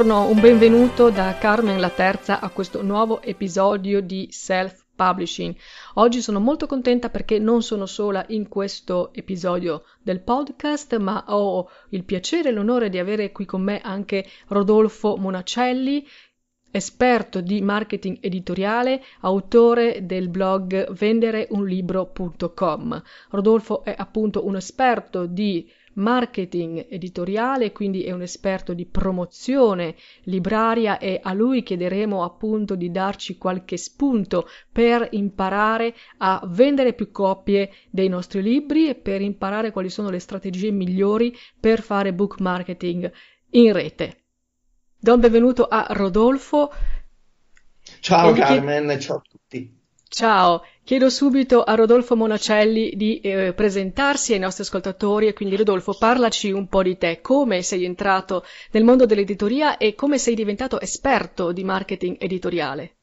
Buongiorno, un benvenuto da Carmen la Terza a questo nuovo episodio di Self Publishing. Oggi sono molto contenta perché non sono sola in questo episodio del podcast, ma ho il piacere e l'onore di avere qui con me anche Rodolfo Monacelli, esperto di marketing editoriale, autore del blog vendereunlibro.com. Rodolfo è appunto un esperto di marketing editoriale, quindi è un esperto di promozione libraria e a lui chiederemo appunto di darci qualche spunto per imparare a vendere più copie dei nostri libri e per imparare quali sono le strategie migliori per fare book marketing in rete. Do il benvenuto a Rodolfo. Ciao Carmen, chied... ciao a tutti. Ciao, chiedo subito a Rodolfo Monacelli di eh, presentarsi ai nostri ascoltatori e quindi Rodolfo parlaci un po' di te, come sei entrato nel mondo dell'editoria e come sei diventato esperto di marketing editoriale.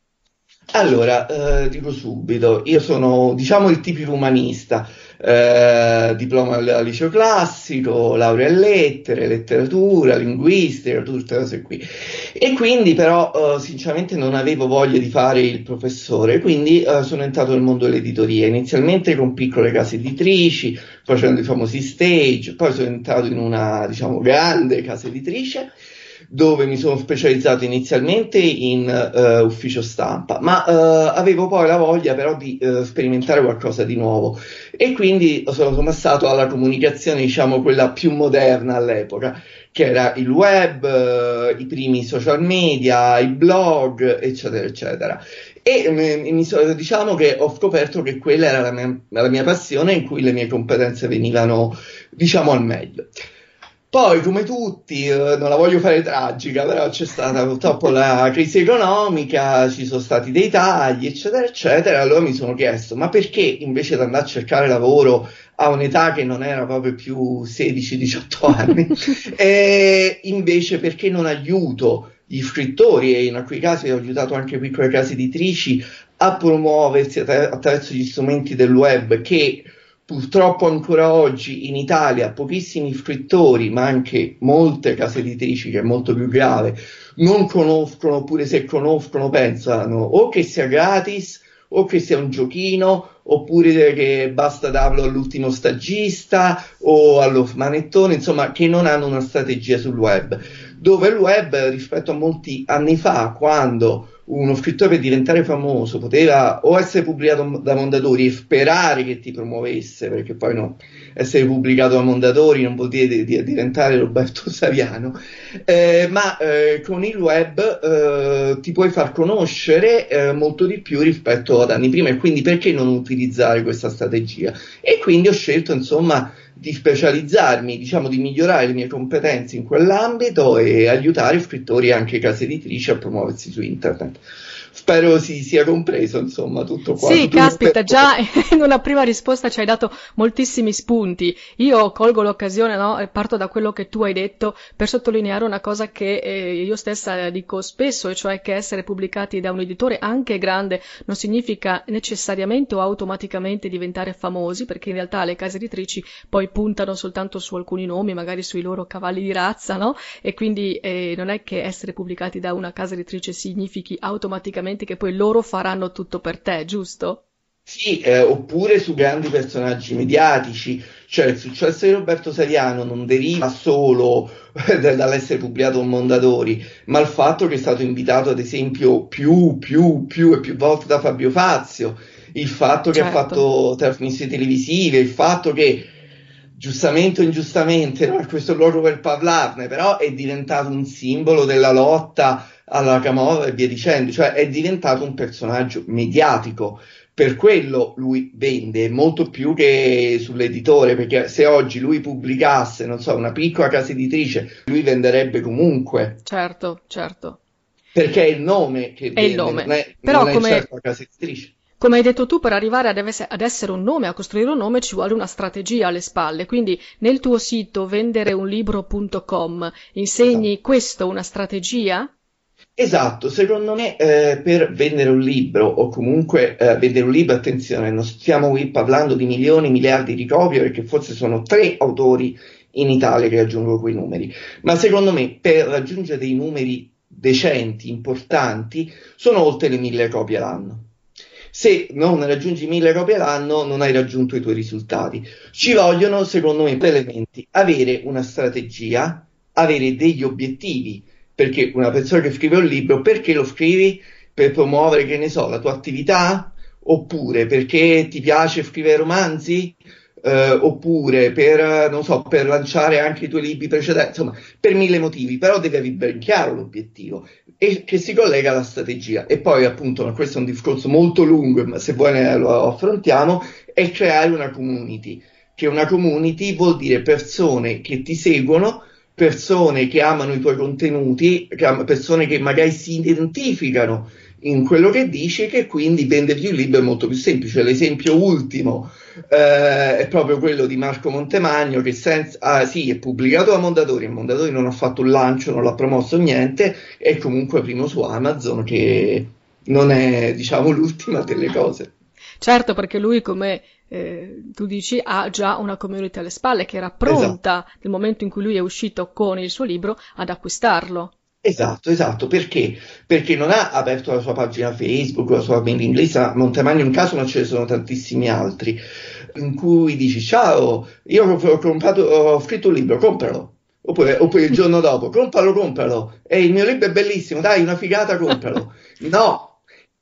Allora, eh, dico subito, io sono diciamo il tipico umanista, eh, diploma al liceo classico, laurea in lettere, letteratura, linguistica, tutte cose qui. E quindi però eh, sinceramente non avevo voglia di fare il professore, quindi eh, sono entrato nel mondo dell'editoria, inizialmente con piccole case editrici, facendo i famosi stage, poi sono entrato in una diciamo grande casa editrice dove mi sono specializzato inizialmente in uh, ufficio stampa, ma uh, avevo poi la voglia però di uh, sperimentare qualcosa di nuovo e quindi sono passato alla comunicazione, diciamo quella più moderna all'epoca, che era il web, i primi social media, i blog, eccetera, eccetera. E mi, diciamo che ho scoperto che quella era la mia, la mia passione in cui le mie competenze venivano, diciamo, al meglio. Poi, come tutti, eh, non la voglio fare tragica, però c'è stata purtroppo la crisi economica, ci sono stati dei tagli, eccetera, eccetera. Allora mi sono chiesto, ma perché invece di andare a cercare lavoro a un'età che non era proprio più 16-18 anni, e invece perché non aiuto gli scrittori e in alcuni casi ho aiutato anche piccole case editrici a promuoversi attraverso gli strumenti del web che Purtroppo ancora oggi in Italia pochissimi scrittori, ma anche molte case editrici, che è molto più grave, non conoscono, oppure se conoscono pensano o che sia gratis o che sia un giochino, oppure che basta darlo all'ultimo stagista o allo manettone, insomma, che non hanno una strategia sul web. Dove il web rispetto a molti anni fa, quando uno scrittore per diventare famoso poteva o essere pubblicato da Mondadori e sperare che ti promuovesse, perché poi no, essere pubblicato da Mondadori non vuol dire di, di diventare Roberto Saviano, eh, ma eh, con il web eh, ti puoi far conoscere eh, molto di più rispetto ad anni prima e quindi perché non utilizzare questa strategia? E quindi ho scelto insomma di specializzarmi, diciamo di migliorare le mie competenze in quell'ambito e aiutare scrittori e anche case editrici a promuoversi su internet. Spero si sia compreso, insomma, tutto qua. Sì, caspita, già in una prima risposta ci hai dato moltissimi spunti. Io colgo l'occasione, no, parto da quello che tu hai detto per sottolineare una cosa che eh, io stessa dico spesso, e cioè che essere pubblicati da un editore anche grande non significa necessariamente o automaticamente diventare famosi, perché in realtà le case editrici poi puntano soltanto su alcuni nomi, magari sui loro cavalli di razza, no? E quindi eh, non è che essere pubblicati da una casa editrice significhi automaticamente che poi loro faranno tutto per te, giusto? Sì, eh, oppure su grandi personaggi mediatici, cioè il successo di Roberto Saviano non deriva solo dall'essere pubblicato un Mondadori, ma il fatto che è stato invitato ad esempio più, più, più e più volte da Fabio Fazio, il fatto che certo. ha fatto trasmissioni televisive, il fatto che giustamente o ingiustamente ha questo luogo per parlarne, però è diventato un simbolo della lotta alla Camorra e via dicendo, cioè è diventato un personaggio mediatico. Per quello lui vende molto più che sull'editore, perché se oggi lui pubblicasse, non so, una piccola casa editrice, lui venderebbe comunque. Certo, certo. Perché è il nome che è vende, il nome. non è, Però non come... è certo la casa editrice. Come hai detto tu, per arrivare ad, essere un nome, a costruire un nome, ci vuole una strategia alle spalle. Quindi nel tuo sito vendereunlibro.com insegni esatto. questo, una strategia? Esatto, secondo me eh, per vendere un libro o comunque eh, vendere un libro, attenzione, non stiamo qui parlando di milioni, miliardi di copie perché forse sono tre autori in Italia che raggiungono quei numeri, ma secondo me per raggiungere dei numeri decenti, importanti, sono oltre le mille copie l'anno. Se non raggiungi mille copie l'anno non hai raggiunto i tuoi risultati. Ci vogliono, secondo me, due elementi, avere una strategia, avere degli obiettivi perché una persona che scrive un libro, perché lo scrivi? Per promuovere, che ne so, la tua attività? Oppure perché ti piace scrivere romanzi? Eh, oppure per, non so, per lanciare anche i tuoi libri precedenti, insomma, per mille motivi, però devi avere ben chiaro l'obiettivo e che si collega alla strategia. E poi, appunto, questo è un discorso molto lungo, ma se vuoi ne lo affrontiamo, è creare una community. Che una community vuol dire persone che ti seguono, persone che amano i tuoi contenuti, che persone che magari si identificano in quello che dici e che quindi vendergli il libro è molto più semplice. L'esempio ultimo eh, è proprio quello di Marco Montemagno che senza, ah, sì, è pubblicato da Mondadori, e Mondadori non ha fatto un lancio, non l'ha promosso niente, è comunque primo su Amazon che non è diciamo l'ultima delle cose. Certo, perché lui come eh, tu dici ha già una community alle spalle che era pronta esatto. nel momento in cui lui è uscito con il suo libro ad acquistarlo. Esatto, esatto, perché? Perché non ha aperto la sua pagina Facebook, la sua mailing list, a Montemagno in caso, ma ce ne sono tantissimi altri, in cui dici ciao, io ho, comprato, ho scritto un libro, compralo. Oppure, oppure il giorno dopo, compralo, compralo. E il mio libro è bellissimo, dai, una figata, compralo. No,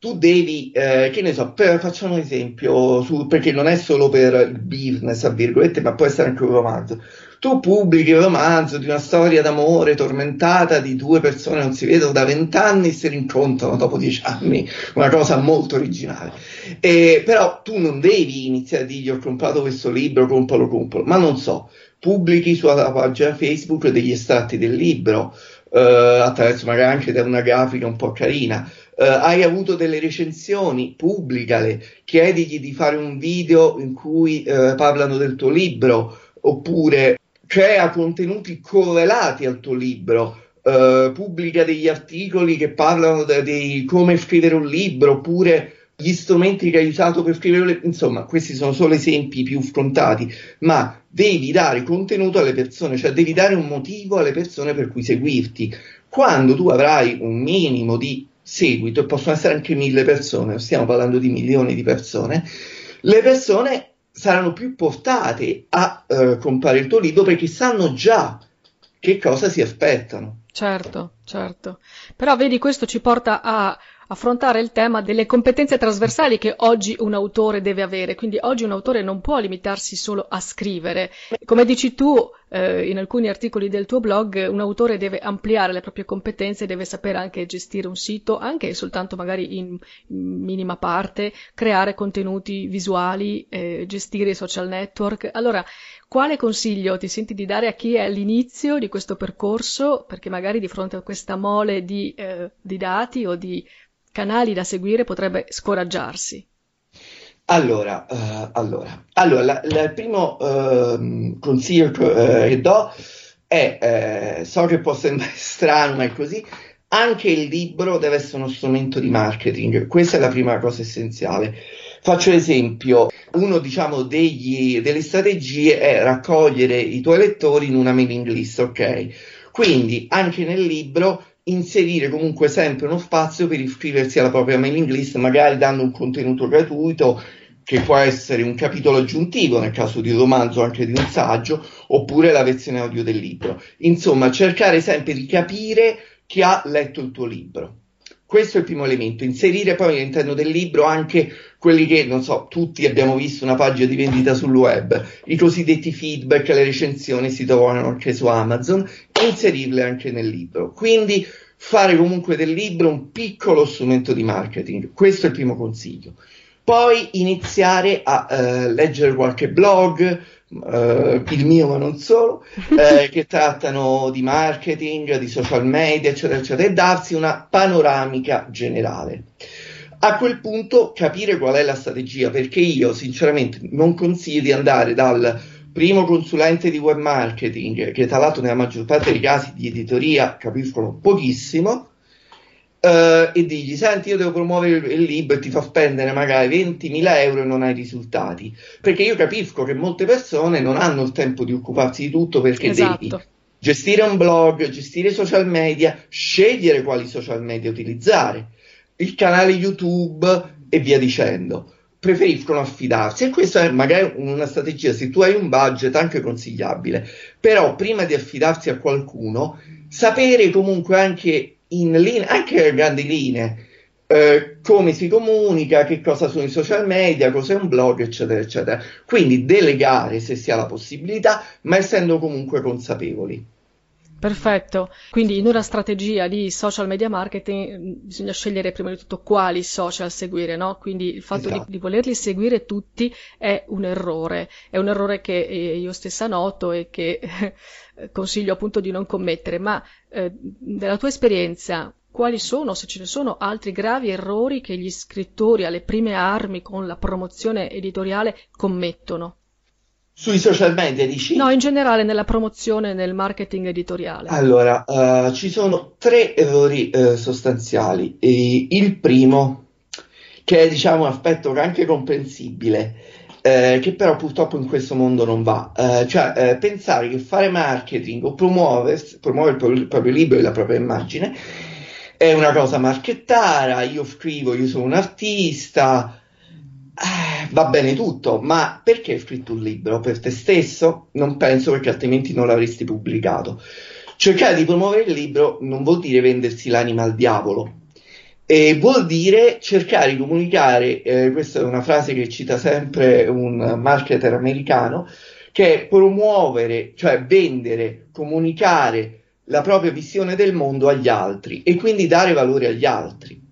tu devi, eh, che ne so, per, facciamo un esempio, su, perché non è solo per il business, a virgolette, ma può essere anche un romanzo. Tu pubblichi un romanzo di una storia d'amore tormentata di due persone che non si vedono da vent'anni e si rincontrano dopo dieci anni, una cosa molto originale. E, però tu non devi iniziare a dirgli ho comprato questo libro, compralo, compralo, ma non so, pubblichi sulla pagina Facebook degli estratti del libro, eh, attraverso magari anche una grafica un po' carina Uh, hai avuto delle recensioni, pubblicale, chiedigli di fare un video in cui uh, parlano del tuo libro, oppure crea contenuti correlati al tuo libro, uh, pubblica degli articoli che parlano di come scrivere un libro, oppure gli strumenti che hai usato per scrivere libro, insomma, questi sono solo esempi più scontati, ma devi dare contenuto alle persone, cioè devi dare un motivo alle persone per cui seguirti. Quando tu avrai un minimo di seguito, e possono essere anche mille persone, stiamo parlando di milioni di persone, le persone saranno più portate a eh, comprare il tuo libro perché sanno già che cosa si aspettano. Certo, certo. Però vedi, questo ci porta a affrontare il tema delle competenze trasversali che oggi un autore deve avere. Quindi oggi un autore non può limitarsi solo a scrivere. Come dici tu eh, in alcuni articoli del tuo blog, un autore deve ampliare le proprie competenze, deve sapere anche gestire un sito, anche soltanto magari in, in minima parte, creare contenuti visuali, eh, gestire i social network. Allora, quale consiglio ti senti di dare a chi è all'inizio di questo percorso, perché magari di fronte a questa mole di, eh, di dati o di canali da seguire potrebbe scoraggiarsi? Allora, uh, allora, allora il primo uh, consiglio che uh, do è, eh, so che può sembrare strano, ma è così, anche il libro deve essere uno strumento di marketing, questa è la prima cosa essenziale. Faccio esempio, uno diciamo delle strategie è raccogliere i tuoi lettori in una mailing list, ok? Quindi anche nel libro inserire comunque sempre uno spazio per iscriversi alla propria mailing list, magari dando un contenuto gratuito, che può essere un capitolo aggiuntivo nel caso di un romanzo anche di un saggio, oppure la versione audio del libro. Insomma, cercare sempre di capire chi ha letto il tuo libro. Questo è il primo elemento, inserire poi all'interno del libro anche quelli che, non so, tutti abbiamo visto una pagina di vendita sul web, i cosiddetti feedback, le recensioni si trovano anche su Amazon, e inserirle anche nel libro. Quindi fare comunque del libro un piccolo strumento di marketing, questo è il primo consiglio. Poi iniziare a eh, leggere qualche blog, eh, il mio ma non solo, eh, che trattano di marketing, di social media, eccetera, eccetera, e darsi una panoramica generale. A quel punto capire qual è la strategia, perché io sinceramente non consiglio di andare dal primo consulente di web marketing, che tra l'altro nella maggior parte dei casi di editoria capiscono pochissimo, Uh, e digli senti io devo promuovere il, libro e ti fa spendere magari 20.000 euro e non hai risultati perché io capisco che molte persone non hanno il tempo di occuparsi di tutto perché esatto. devi gestire un blog, gestire social media, scegliere quali social media utilizzare, il canale YouTube e via dicendo. Preferiscono affidarsi e questa è magari una strategia, se tu hai un budget anche consigliabile, però prima di affidarsi a qualcuno, sapere comunque anche in linea, anche a grandi linee, eh, come si comunica, che cosa sono i social media, cos'è un blog, eccetera, eccetera. Quindi delegare se si ha la possibilità, ma essendo comunque consapevoli. Perfetto, quindi in una strategia di social media marketing mm, bisogna scegliere prima di tutto quali social seguire, no? Quindi il fatto esatto. di, di, volerli seguire tutti è un errore, è un errore che eh, io stessa noto e che consiglio appunto di non commettere, ma eh, nella tua esperienza quali sono, se ce ne sono, altri gravi errori che gli scrittori alle prime armi con la promozione editoriale commettono? Sui social media dici? No, in generale nella promozione nel marketing editoriale. Allora, uh, ci sono tre errori uh, sostanziali. E il primo, che è diciamo un aspetto anche comprensibile, eh, che però purtroppo in questo mondo non va. Eh, cioè, eh, pensare che fare marketing o promuovere, promuovere il, proprio, il proprio libro e la propria immagine è una cosa marchettara, io scrivo, io sono un artista, eh, va bene tutto, ma perché hai scritto un libro? Per te stesso? Non penso perché altrimenti non l'avresti pubblicato. Cercare di promuovere il libro non vuol dire vendersi l'anima al diavolo, e vuol dire cercare di comunicare, eh, questa è una frase che cita sempre un marketer americano, che è promuovere, cioè vendere, comunicare la propria visione del mondo agli altri e quindi dare valore agli altri.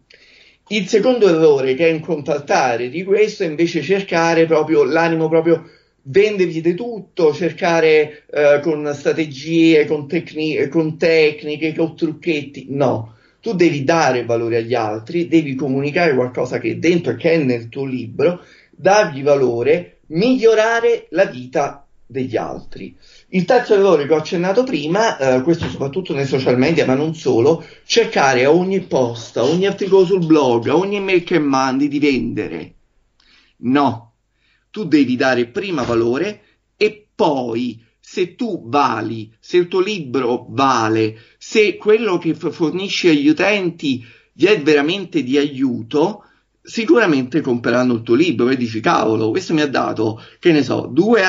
Il secondo errore che è in contraltare di questo è invece cercare proprio l'animo proprio vendervi di tutto, cercare eh, con strategie, con, tecni- con tecniche, con trucchetti. No, tu devi dare valore agli altri, devi comunicare qualcosa che è dentro e che è nel tuo libro, dargli valore, migliorare la vita degli altri. Il terzo errore che ho accennato prima, eh, questo soprattutto nei social media, ma non solo, cercare a ogni post, a ogni articolo sul blog, a ogni mail che mandi di vendere. No, tu devi dare prima valore e poi se tu vali, se il tuo libro vale, se quello che fornisci agli utenti gli è veramente di aiuto, sicuramente compreranno il tuo libro e dici cavolo, questo mi ha dato, che ne so, due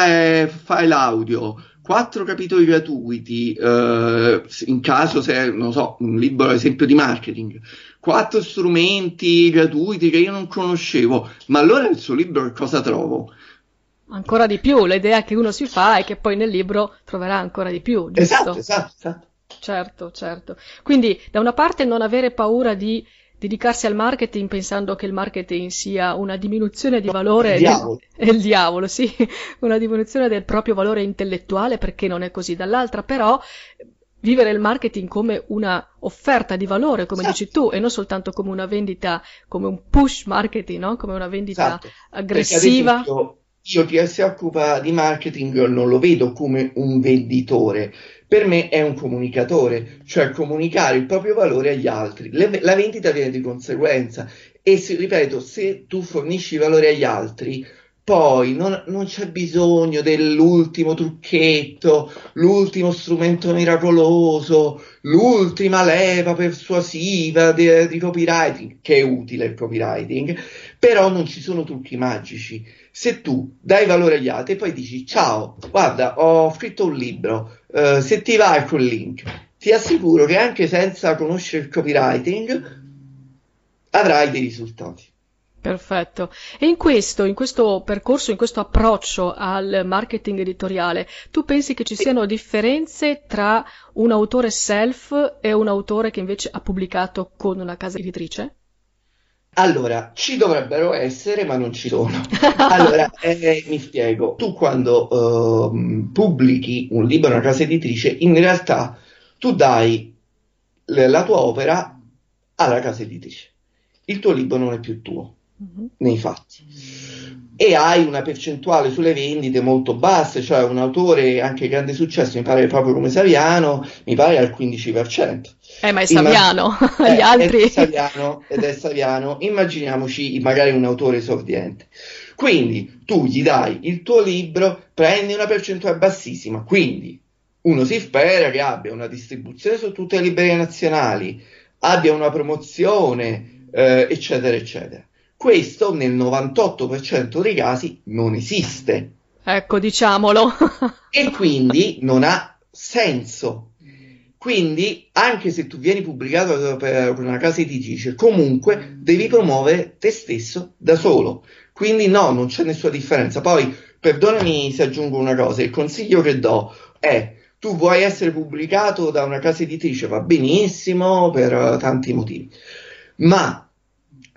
eh, file audio, quattro capitoli gratuiti, eh, in caso se, non so, un libro ad esempio di marketing, quattro strumenti gratuiti che io non conoscevo, ma allora il suo libro che cosa trovo? ancora di più, l'idea che uno si fa è che poi nel libro troverà ancora di più, giusto? Esatto, esatto, esatto. Certo, certo. Quindi da una parte non avere paura di dedicarsi al marketing pensando che il marketing sia una diminuzione di valore il diavolo. Del, il diavolo, sì, una diminuzione del proprio valore intellettuale perché non è così. Dall'altra però vivere il marketing come una offerta di valore, come esatto. dici tu, e non soltanto come una vendita, come un push marketing, no? come una vendita esatto. aggressiva. Esempio, io chi si occupa di marketing non lo vedo come un venditore, per me è un comunicatore, cioè comunicare il proprio valore agli altri. Le, la vendita viene di conseguenza e se, ripeto, se tu fornisci valore agli altri, poi non, non, c'è bisogno dell'ultimo trucchetto, l'ultimo strumento miracoloso, l'ultima leva persuasiva di, di, copywriting, che è utile il copywriting, però non ci sono trucchi magici. Se tu dai valore agli altri e poi dici ciao, guarda, ho scritto un libro, uh, se ti va ecco il link, ti assicuro che anche senza conoscere il copywriting avrai dei risultati. Perfetto. E in questo, in questo percorso, in questo approccio al marketing editoriale, tu pensi che ci siano differenze tra un autore self e un autore che invece ha pubblicato con una casa editrice? Allora, ci dovrebbero essere, ma non ci sono. Allora, eh, mi spiego. Tu quando uh, pubblichi un libro in una casa editrice, in realtà tu dai la tua opera alla casa editrice. Il tuo libro non è più tuo mm-hmm. nei fatti. E hai una percentuale sulle vendite molto bassa, cioè un autore anche grande successo, mi pare proprio come Saviano, mi pare al 15%. Eh, ma è Saviano, Immag- gli eh, altri... È Saviano, ed è Saviano, immaginiamoci magari un autore esordiente. Quindi tu gli dai il tuo libro, prendi una percentuale bassissima, quindi uno si spera che abbia una distribuzione su tutte le librerie nazionali, abbia una promozione, eh, eccetera, eccetera. Questo nel 98% dei casi non esiste. Ecco, diciamolo. e quindi non ha senso. Quindi, anche se tu vieni pubblicato per una casa editrice, comunque devi promuovere te stesso da solo. Quindi, no, non c'è nessuna differenza. Poi, perdonami se aggiungo una cosa: il consiglio che do è tu vuoi essere pubblicato da una casa editrice, va benissimo per tanti motivi, ma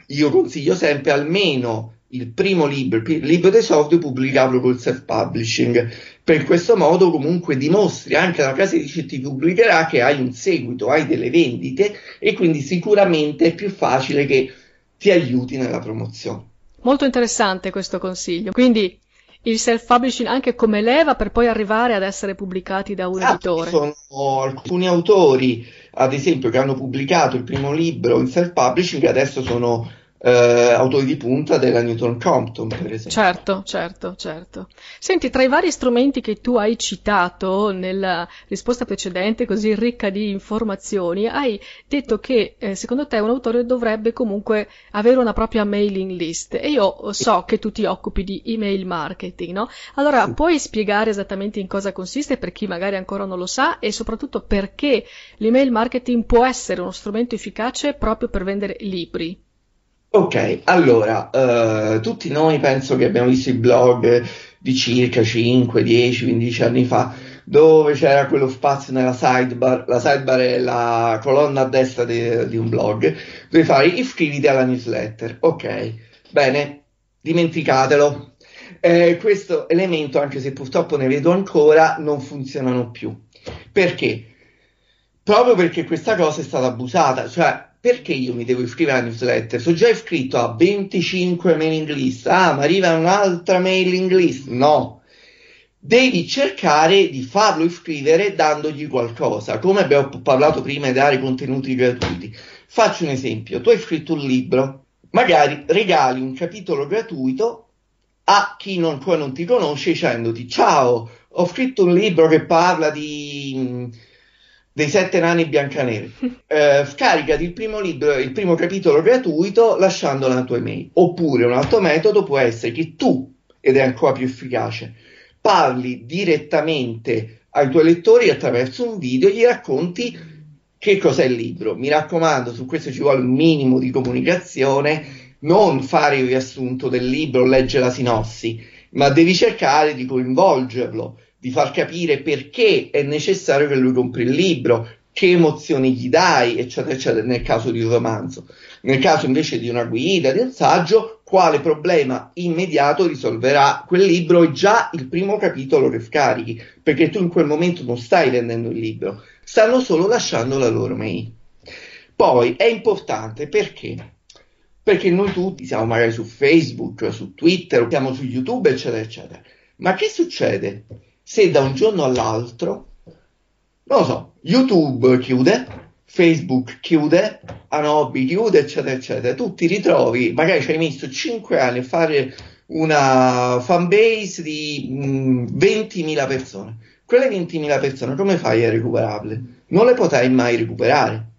io consiglio sempre almeno il primo libro, il libro dei soldi, pubblicarlo col self-publishing. Per questo modo comunque dimostri anche alla casa editrice ti pubblicherà che hai un seguito, hai delle vendite e quindi sicuramente è più facile che ti aiuti nella promozione. Molto interessante questo consiglio. Quindi il self-publishing anche come leva per poi arrivare ad essere pubblicati da un ah, editore. Ci sono alcuni autori, ad esempio, che hanno pubblicato il primo libro in self-publishing e adesso sono eh, autori di punta della Newton Compton, per esempio. Certo, certo, certo. Senti, tra i vari strumenti che tu hai citato nella risposta precedente, così ricca di informazioni, hai detto che eh, secondo te un autore dovrebbe comunque avere una propria mailing list e io so che tu ti occupi di email marketing, no? Allora, sì. puoi spiegare esattamente in cosa consiste per chi magari ancora non lo sa e soprattutto perché l'email marketing può essere uno strumento efficace proprio per vendere libri? Ok, allora, uh, tutti noi penso che abbiamo visto i blog di circa 5, 10, 15 anni fa, dove c'era quello spazio nella sidebar, la sidebar è la colonna a destra di, di un blog, dove fai iscriviti alla newsletter. Ok, bene, dimenticatelo. Eh, questo elemento, anche se purtroppo ne vedo ancora, non funzionano più. Perché? Proprio perché questa cosa è stata abusata, cioè perché io mi devo iscrivere alla newsletter? Sono già iscritto a 25 mailing list. Ah, ma arriva un'altra mailing list? No. Devi cercare di farlo iscrivere dandogli qualcosa. Come abbiamo parlato prima di dare contenuti gratuiti. Faccio un esempio. Tu hai scritto un libro. Magari regali un capitolo gratuito a chi non, non ti conosce dicendoti ciao, ho scritto un libro che parla di dei sette nani biancaneri. Eh, scaricati il primo libro, il primo capitolo gratuito lasciando la tua email. Oppure un altro metodo può essere che tu, ed è ancora più efficace, parli direttamente ai tuoi lettori attraverso un video e gli racconti che cos'è il libro. Mi raccomando, su questo ci vuole un minimo di comunicazione, non fare il riassunto del libro, leggere la sinossi, ma devi cercare di coinvolgerlo di far capire perché è necessario che lui compri il libro, che emozioni gli dai, eccetera, eccetera, nel caso di un romanzo. Nel caso invece di una guida, di un saggio, quale problema immediato risolverà quel libro e già il primo capitolo che scarichi, perché tu in quel momento non stai vendendo il libro, stanno solo lasciando la loro mail. Poi è importante perché? Perché noi tutti siamo magari su Facebook, su Twitter, siamo su YouTube, eccetera, eccetera. Ma che succede? Se da un giorno all'altro, non lo so, YouTube chiude, Facebook chiude, Anobi chiude, eccetera, eccetera, tu ti ritrovi, magari ci hai messo 5 anni a fare una fan base di mh, mm, 20.000 persone. Quelle 20.000 persone come fai a recuperarle? Non le potrai mai recuperare.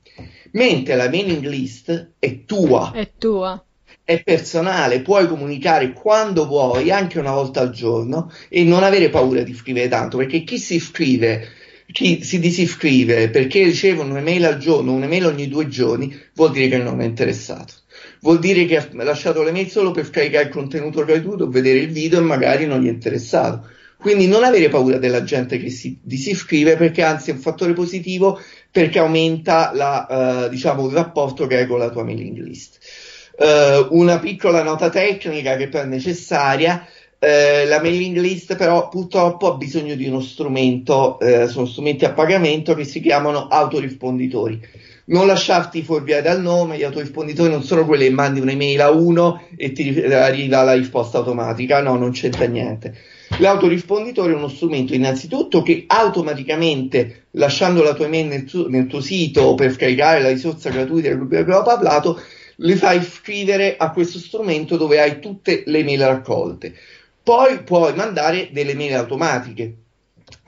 Mentre la mailing list è tua. È tua è personale, puoi comunicare quando vuoi, anche una volta al giorno, e non avere paura di scrivere tanto, perché chi si iscrive, chi si disiscrive perché riceve un'email al giorno, un'email ogni due giorni, vuol dire che non è interessato. Vuol dire che ha lasciato l'email solo per scaricare il contenuto gratuito, vedere il video e magari non gli è interessato. Quindi non avere paura della gente che si disiscrive perché anzi è un fattore positivo perché aumenta la, uh, diciamo, il rapporto che hai con la tua mailing list. Uh, una piccola nota tecnica che poi è necessaria. Uh, la mailing list però purtroppo ha bisogno di uno strumento, uh, sono strumenti a pagamento che si chiamano autorisponditori. Non lasciarti fuorviare dal nome, gli autorisponditori non sono quelli che mandi un'email a uno e ti arriva la risposta automatica, no, non c'entra niente. L'autorisponditore è uno strumento innanzitutto che automaticamente, lasciando la tua email nel tuo, nel tuo sito per scaricare la risorsa gratuita di cui abbiamo parlato, le fai scrivere a questo strumento dove hai tutte le mail raccolte. Poi puoi mandare delle mail automatiche.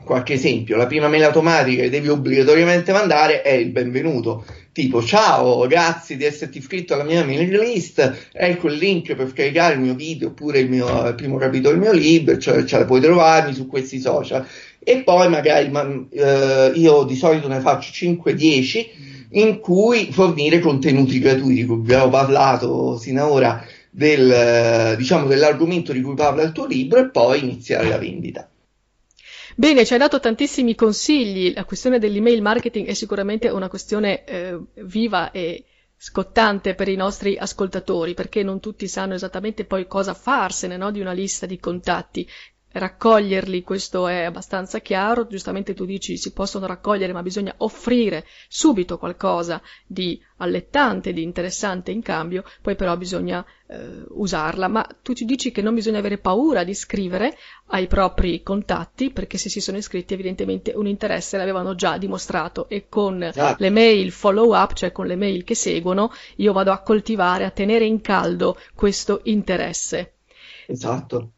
Qualche esempio, la prima mail automatica che devi obbligatoriamente mandare è il benvenuto, tipo ciao, grazie di esserti iscritto alla mia mailing list, ecco il link per scaricare il mio video oppure il, mio, il primo capitolo del mio libro, cioè, cioè puoi trovarmi su questi social. E poi magari ma, eh, io di solito ne faccio 5-10 in cui fornire contenuti gratuiti, come abbiamo parlato sino ad ora del, diciamo, dell'argomento di cui parla il tuo libro e poi iniziare la vendita. Bene, ci hai dato tantissimi consigli. La questione dell'email marketing è sicuramente una questione eh, viva e scottante per i nostri ascoltatori, perché non tutti sanno esattamente poi cosa farsene no, di una lista di contatti raccoglierli, questo è abbastanza chiaro, giustamente tu dici si possono raccogliere ma bisogna offrire subito qualcosa di allettante, di interessante in cambio, poi però bisogna eh, usarla, ma tu ci dici che non bisogna avere paura di scrivere ai propri contatti perché se si sono iscritti evidentemente un interesse l'avevano già dimostrato e con esatto. le mail follow up, cioè con le mail che seguono, io vado a coltivare, a tenere in caldo questo interesse. Esatto.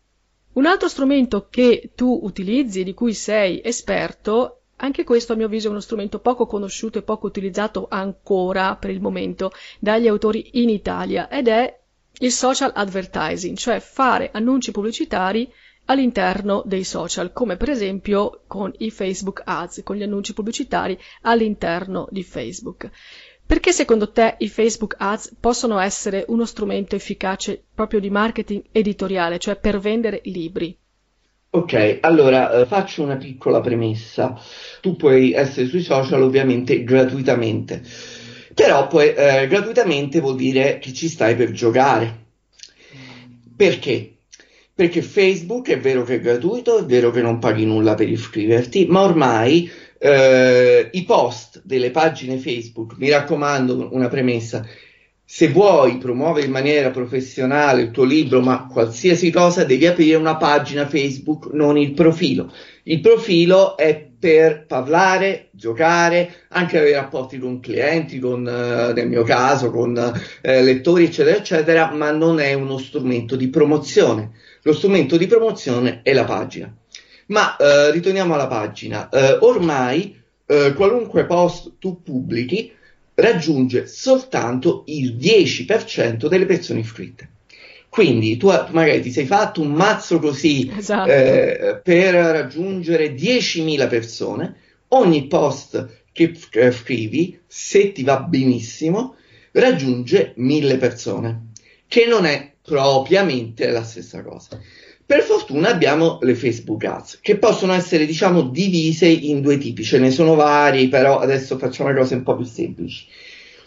Un altro strumento che tu utilizzi e di cui sei esperto, anche questo a mio avviso è uno strumento poco conosciuto e poco utilizzato ancora per il momento dagli autori in Italia ed è il social advertising, cioè fare annunci pubblicitari all'interno dei social, come per esempio con i Facebook Ads, con gli annunci pubblicitari all'interno di Facebook. Perché secondo te i Facebook Ads possono essere uno strumento efficace proprio di marketing editoriale, cioè per vendere libri? Ok, allora eh, faccio una piccola premessa. Tu puoi essere sui social ovviamente gratuitamente, però poi, eh, gratuitamente vuol dire che ci stai per giocare. Perché? Perché Facebook è vero che è gratuito, è vero che non paghi nulla per iscriverti, ma ormai eh, i post delle pagine Facebook, mi raccomando una premessa, se vuoi promuovere in maniera professionale il tuo libro, ma qualsiasi cosa, devi aprire una pagina Facebook, non il profilo. Il profilo è per parlare, giocare, anche avere rapporti con clienti, con, eh, nel mio caso, con eh, lettori, eccetera, eccetera, ma non è uno strumento di promozione. Lo strumento di promozione è la pagina. Ma eh, ritorniamo alla pagina. Eh, ormai eh, qualunque post tu pubblichi raggiunge soltanto il 10% delle persone iscritte. Quindi tu magari ti sei fatto un mazzo così esatto. eh, per raggiungere 10.000 persone, ogni post che scrivi, se ti va benissimo, raggiunge 1.000 persone, che non è propriamente la stessa cosa. Per fortuna abbiamo le Facebook Ads, che possono essere, diciamo, divise in due tipi, ce ne sono vari, però adesso facciamo le cose un po' più semplici.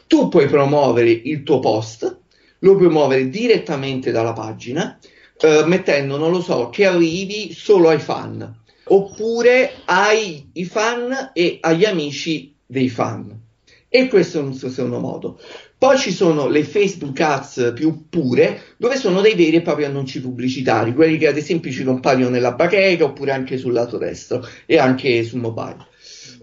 Tu puoi promuovere il tuo post, lo puoi muovere direttamente dalla pagina, eh, mettendo, non lo so, che arrivi solo ai fan, oppure ai fan e agli amici dei fan. E questo è un secondo modo. Poi ci sono le Facebook Ads più pure, dove sono dei veri e propri annunci pubblicitari, quelli che ad esempio ci compaiono nella bacheca oppure anche sul lato destro e anche sul mobile.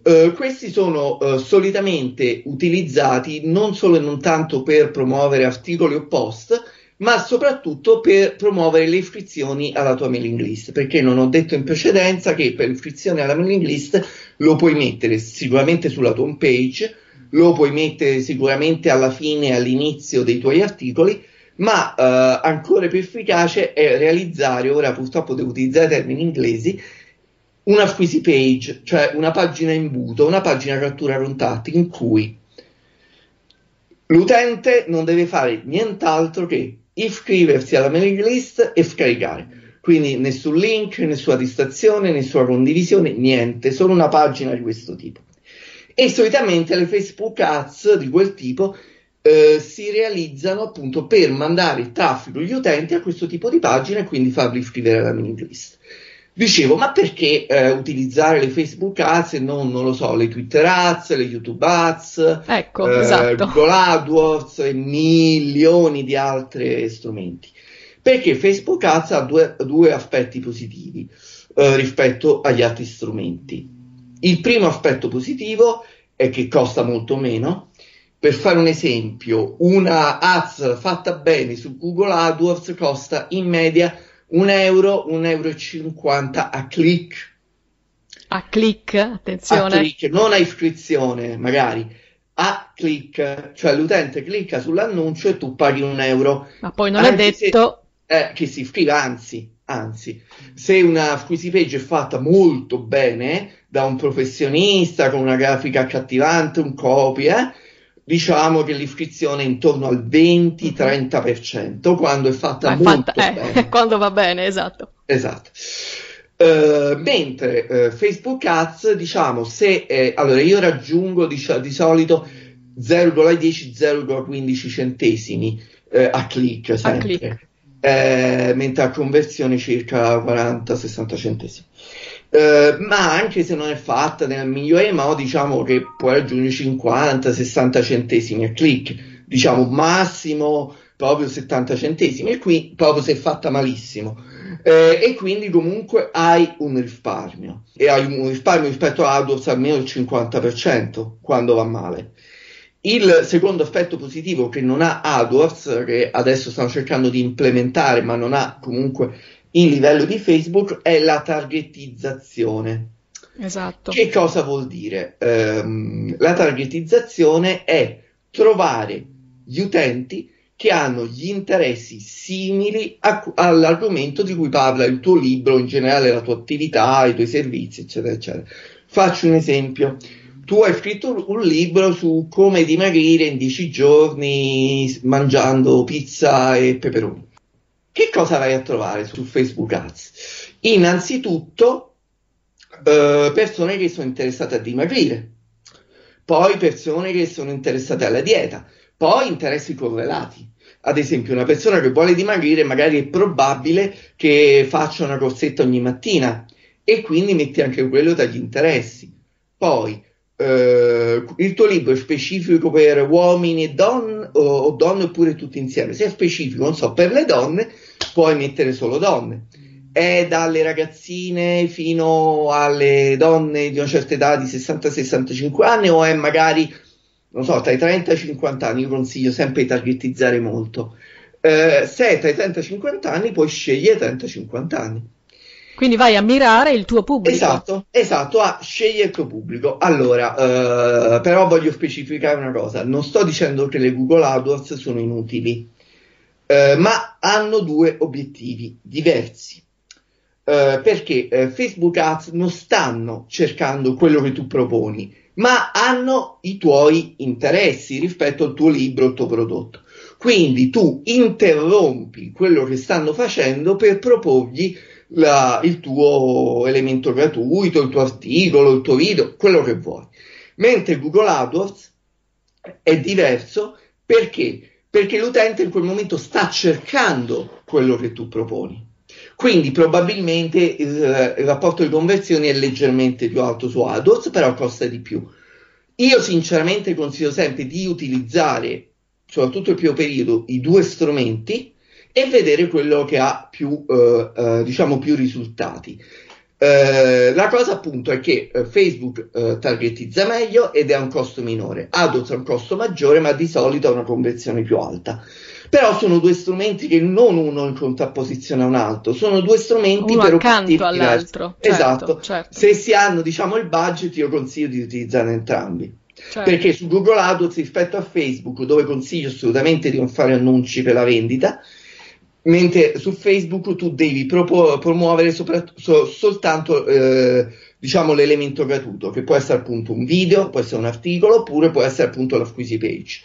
Uh, questi sono uh, solitamente utilizzati non solo e non tanto per promuovere articoli o post, ma soprattutto per promuovere le iscrizioni alla tua mailing list, perché non ho detto in precedenza che per l'iscrizione alla mailing list lo puoi mettere sicuramente sulla tua home page, lo puoi mettere sicuramente alla fine all'inizio dei tuoi articoli, ma eh, ancora più efficace è realizzare, ora purtroppo devo utilizzare termini inglesi, una squeezy page, cioè una pagina imbuto, una pagina cattura contatti in cui l'utente non deve fare nient'altro che iscriversi alla mailing list e scaricare. Quindi nessun link, nessuna distrazione, nessuna condivisione, niente, solo una pagina di questo tipo. E solitamente le Facebook Ads di quel tipo eh, si realizzano appunto per mandare traffico agli utenti a questo tipo di pagina e quindi farli iscrivere alla mailing list. Dicevo, ma perché eh, utilizzare le Facebook Ads e non, non lo so, le Twitter Ads, le YouTube Ads, ecco, eh, esatto. Google AdWords e milioni di altri strumenti? Perché Facebook Ads ha due, due aspetti positivi eh, rispetto agli altri strumenti. Il primo aspetto positivo è che costa molto meno. Per fare un esempio, una ads fatta bene su Google AdWords costa in media un euro, un euro e cinquanta a click. A click, attenzione. A click, non a iscrizione, magari. A click, cioè l'utente clicca sull'annuncio e tu paghi un euro. Ma poi non è detto se, eh, che si iscrive, anzi, anzi, se una squeezy page è fatta molto bene da un professionista con una grafica accattivante, un copy, eh, diciamo che l'iscrizione è intorno al 20-30% quando è fatta è molto fatta, eh, bene. quando va bene, esatto. Esatto. Uh, mentre uh, Facebook Ads, diciamo, se è, allora io raggiungo di, di solito 0,10-0,15 centesimi uh, a click sempre, a click. Eh, mentre a conversione circa 40-60 centesimi. Eh, ma anche se non è fatta nel migliore modo, diciamo che può raggiungere 50-60 centesimi a click, diciamo massimo proprio 70 centesimi, e qui proprio se è fatta malissimo. Eh, e quindi comunque hai un risparmio e hai un risparmio rispetto a AdWords almeno il 50% quando va male. Il secondo aspetto positivo che non ha AdWords, che adesso stanno cercando di implementare, ma non ha comunque in livello di Facebook è la targetizzazione. Esatto. Che cosa vuol dire? Um, la targetizzazione è trovare gli utenti che hanno gli interessi simili a, all'argomento di cui parla il tuo libro, in generale la tua attività, i tuoi servizi, eccetera, eccetera. Faccio un esempio. Tu hai scritto un libro su come dimagrire in 10 giorni mangiando pizza e peperoni che cosa vai a trovare su Facebook Ads? Innanzitutto eh, persone che sono interessate a dimagrire, poi persone che sono interessate alla dieta, poi interessi correlati. Ad esempio, una persona che vuole dimagrire magari è probabile che faccia una corsetta ogni mattina e quindi metti anche quello dagli interessi. Poi eh, il tuo libro è specifico per uomini e donne o, o, donne oppure tutti insieme. Se è specifico, non so, per le donne, puoi mettere solo donne. È dalle ragazzine fino alle donne di una certa età di 60-65 anni o è magari, non so, tra i 30 e i 50 anni. Io consiglio sempre di targetizzare molto. Eh, se è tra i 30 e i 50 anni, puoi scegliere 30-50 anni. Quindi vai a mirare il tuo pubblico. Esatto, esatto, a scegliere il tuo pubblico. Allora, eh, però voglio specificare una cosa, non sto dicendo che le Google AdWords sono inutili, eh, ma hanno due obiettivi diversi. Eh, perché eh, Facebook Ads non stanno cercando quello che tu proponi, ma hanno i tuoi interessi rispetto al tuo libro, al tuo prodotto. Quindi tu interrompi quello che stanno facendo per proporgli la, il tuo elemento gratuito, il tuo articolo, il tuo video, quello che vuoi. Mentre Google AdWords è diverso perché? Perché l'utente in quel momento sta cercando quello che tu proponi. Quindi probabilmente il, il rapporto di conversioni è leggermente più alto su AdWords, però costa di più. Io sinceramente consiglio sempre di utilizzare, soprattutto il primo periodo, i due strumenti e vedere quello che ha più, eh, eh, diciamo, più risultati. Eh, la cosa appunto è che eh, Facebook eh, targetizza meglio ed è a un costo minore, AdWords ha un costo maggiore ma di solito ha una conversione più alta Però sono due strumenti che non uno in contrapposizione a un altro, sono due strumenti uno per accanto all'altro. Certo, esatto. Certo. Se si hanno, diciamo, il budget, io consiglio di utilizzare entrambi. Certo. Perché su Google AdWords rispetto a Facebook, dove consiglio assolutamente di non fare annunci per la vendita, mentre su Facebook tu devi propo- promuovere so- soltanto eh, diciamo l'elemento gratuito, che può essere appunto un video, può essere un articolo, oppure può essere appunto la squeezy page.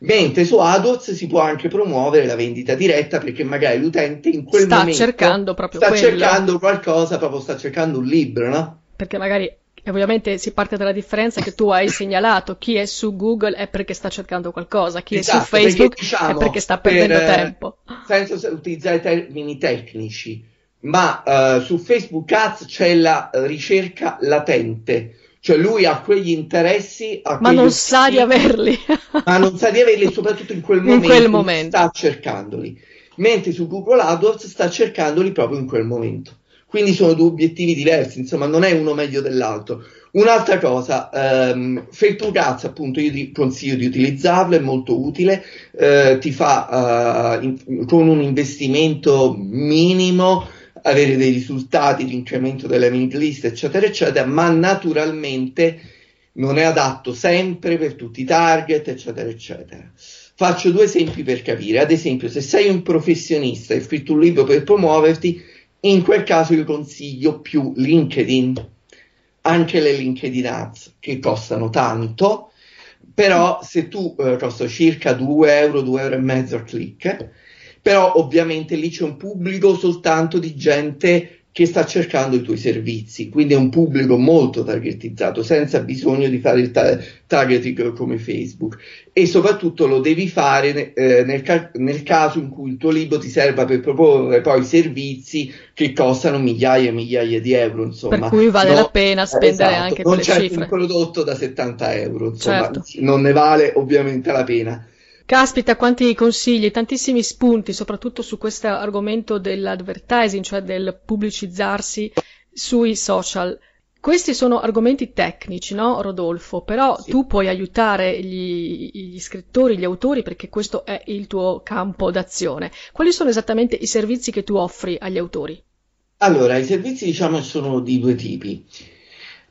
Mentre su AdWords si può anche promuovere la vendita diretta perché magari l'utente in quel sta momento cercando proprio sta quello. cercando qualcosa, proprio sta cercando un libro, no? Perché magari ovviamente si parte dalla differenza che tu hai segnalato chi è su Google è perché sta cercando qualcosa, chi Esatto, è su Facebook perché, diciamo, è perché sta perdendo per, eh, tempo. Senza utilizzare termini tecnici, ma eh, su Facebook Ads c'è la ricerca latente, cioè lui ha quegli interessi, ha Ma non sa di averli. ma non sa di averli soprattutto in quel In momento, quel momento. sta cercandoli, mentre su Google AdWords sta cercandoli proprio in quel momento. Quindi sono due obiettivi diversi, insomma, non è uno meglio dell'altro. Un'altra cosa, ehm, Facebook Ads, appunto, io ti consiglio di utilizzarlo, è molto utile, eh, ti fa eh, in- con un investimento minimo avere dei risultati di incremento delle mailing list, eccetera, eccetera, ma naturalmente non è adatto sempre per tutti i target, eccetera, eccetera. Faccio due esempi per capire. Ad esempio, se sei un professionista e scritto un libro per promuoverti, in quel caso io consiglio più LinkedIn, anche le LinkedIn Ads che costano tanto, però se tu eh, costa circa 2 euro, 2 euro e mezzo al click, però ovviamente lì c'è un pubblico soltanto di gente che sta cercando i tuoi servizi, quindi è un pubblico molto targetizzato, senza bisogno di fare il ta- targeting come Facebook e soprattutto lo devi fare eh, nel, ca- nel caso in cui il tuo libro ti serva per proporre poi servizi che costano migliaia e migliaia di euro, insomma. Per cui vale No, la pena spendere esatto, anche non quelle certo cifre. un prodotto da 70 euro, insomma, Certo. non ne vale ovviamente la pena. Caspita, quanti consigli, tantissimi spunti, soprattutto su questo argomento dell'advertising, cioè del pubblicizzarsi sui social. Questi sono argomenti tecnici, no, Rodolfo? Però Sì. tu puoi aiutare gli, gli scrittori, gli autori, perché questo è il tuo campo d'azione. Quali sono esattamente i servizi che tu offri agli autori? Allora, i servizi diciamo sono di due tipi.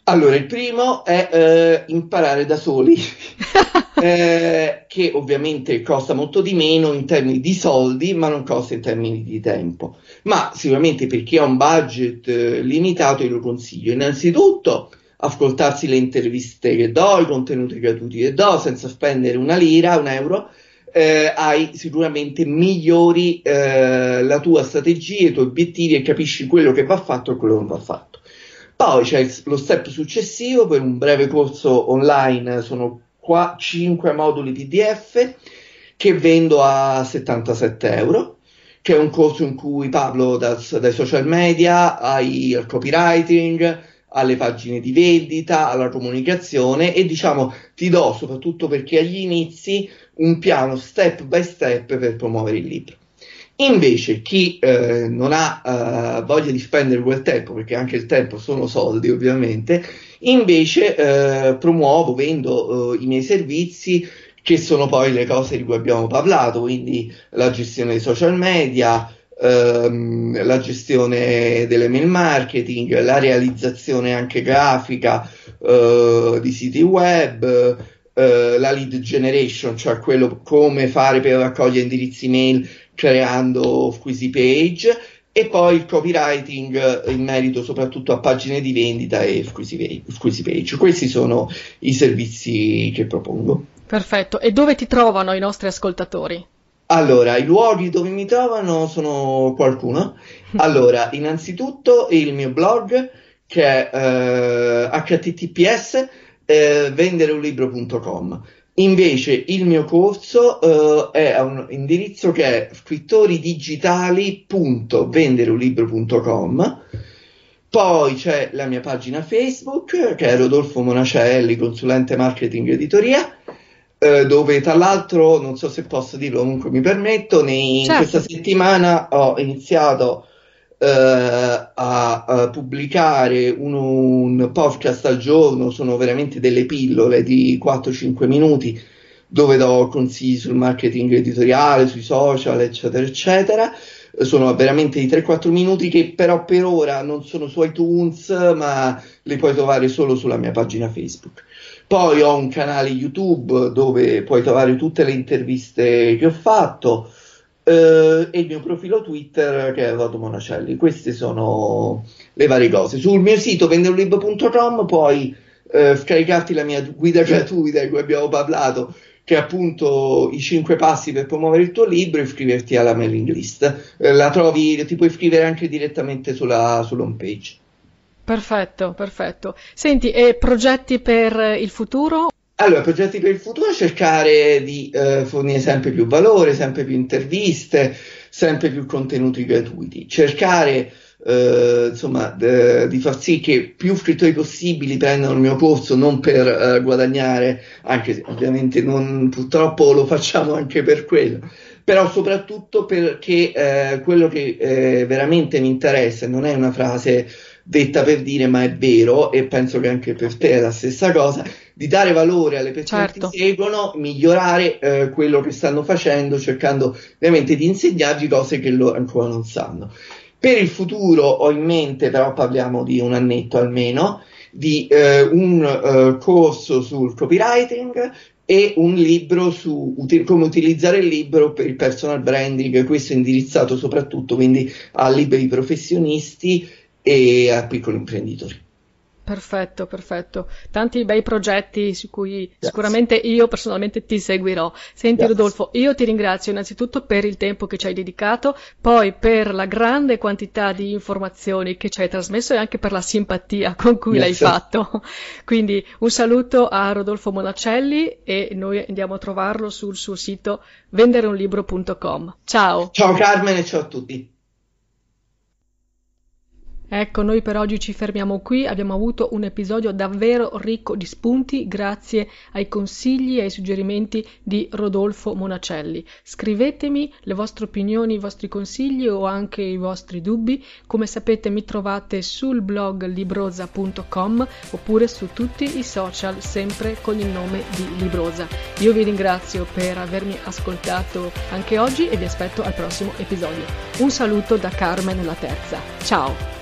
Allora, il primo è eh, imparare da soli, eh, che ovviamente costa molto di meno in termini di soldi, ma non costa in termini di tempo. Ma sicuramente per chi ha un budget eh, limitato, io lo consiglio. Innanzitutto, ascoltarsi le interviste che do, i contenuti gratuiti che do, senza spendere una lira, un euro. eh, hai sicuramente migliori eh, la tua strategia, i tuoi obiettivi e capisci quello che va fatto e quello che non va fatto. Poi c'è lo step successivo per un breve corso online, sono qua 5 moduli PDF che vendo a 77 euro, che è un corso in cui parlo da- dai social media ai- al copywriting, alle pagine di vendita, alla comunicazione e diciamo ti do, soprattutto perché agli inizi, un piano step by step per promuovere il libro. Invece chi eh, non ha eh, voglia di spendere quel tempo, perché anche il tempo sono soldi ovviamente, invece eh, promuovo, vendo eh, i miei servizi che sono poi le cose di cui abbiamo parlato, quindi la gestione dei social media, ehm, la gestione dell'email marketing, la realizzazione anche grafica eh, di siti web, eh, la lead generation, cioè quello come fare per raccogliere indirizzi mail creando squeezy page e poi il copywriting eh, in merito soprattutto a pagine di vendita e squeezy pa- squeezy page. Questi sono i servizi che propongo. Perfetto. E dove ti trovano i nostri ascoltatori? Allora, i luoghi dove mi trovano sono qualcuno. Allora, innanzitutto il mio blog che è eh, https eh, vendereunlibro.com. Invece il mio corso eh, è a un indirizzo che è scrittoridigitali.vendereunlibro.com. Poi c'è la mia pagina Facebook che è Rodolfo Monacelli, consulente marketing editoria, eh, dove tra l'altro, non so se posso dirlo, comunque mi permetto, nei- in Certo. questa settimana ho iniziato a, a pubblicare un, un podcast al giorno, sono veramente delle pillole di 4-5 minuti dove do consigli sul marketing editoriale, sui social, eccetera, eccetera. Sono veramente di 3-4 minuti che però per ora non sono su iTunes, ma li puoi trovare solo sulla mia pagina Facebook. Poi ho un canale YouTube dove puoi trovare tutte le interviste che ho fatto eh, e il mio profilo Twitter che è Rodo Monacelli. Queste sono le varie cose. Sul mio sito venderlib.com puoi eh, scaricarti la mia guida gratuita di cui abbiamo parlato che è appunto i cinque passi per promuovere il tuo libro e iscriverti alla mailing list. Eh, la trovi, ti puoi iscrivere anche direttamente sulla, sull'home page. Perfetto, perfetto. Senti, e progetti per il futuro? Allora, progetti per il futuro, cercare di eh, fornire sempre più valore, sempre più interviste, sempre più contenuti gratuiti, cercare eh, insomma de, di far sì che più scrittori possibili prendano il mio corso non per eh, guadagnare, anche se ovviamente non, purtroppo lo facciamo anche per quello, però soprattutto perché eh, quello che eh, veramente mi interessa, non è una frase detta per dire, ma è vero, e penso che anche per te è la stessa cosa, di dare valore alle persone certo. che ti seguono, migliorare eh, quello che stanno facendo, cercando ovviamente di insegnargli cose che loro ancora non sanno. Per il futuro ho in mente, però parliamo di un annetto almeno, di eh, un uh, corso sul copywriting e un libro su uti- come utilizzare il libro per il personal branding, questo è indirizzato soprattutto quindi a liberi professionisti e a piccoli imprenditori. Perfetto, perfetto. Tanti bei progetti su cui yes. sicuramente io personalmente ti seguirò. Senti yes. Rodolfo, io ti ringrazio innanzitutto per il tempo che ci hai dedicato, poi per la grande quantità di informazioni che ci hai trasmesso e anche per la simpatia con cui yes. l'hai fatto. Quindi un saluto a Rodolfo Monacelli e noi andiamo a trovarlo sul suo sito vendereunlibro.com. Ciao. Ciao Carmen e ciao a tutti. Ecco, noi per oggi ci fermiamo qui, abbiamo avuto un episodio davvero ricco di spunti grazie ai consigli e ai suggerimenti di Rodolfo Monacelli. Scrivetemi le vostre opinioni, i vostri consigli o anche i vostri dubbi. Come sapete mi trovate sul blog libroza.com oppure su tutti i social sempre con il nome di Libroza. Io vi ringrazio per avermi ascoltato anche oggi e vi aspetto al prossimo episodio. Un saluto da Carmen la terza. Ciao!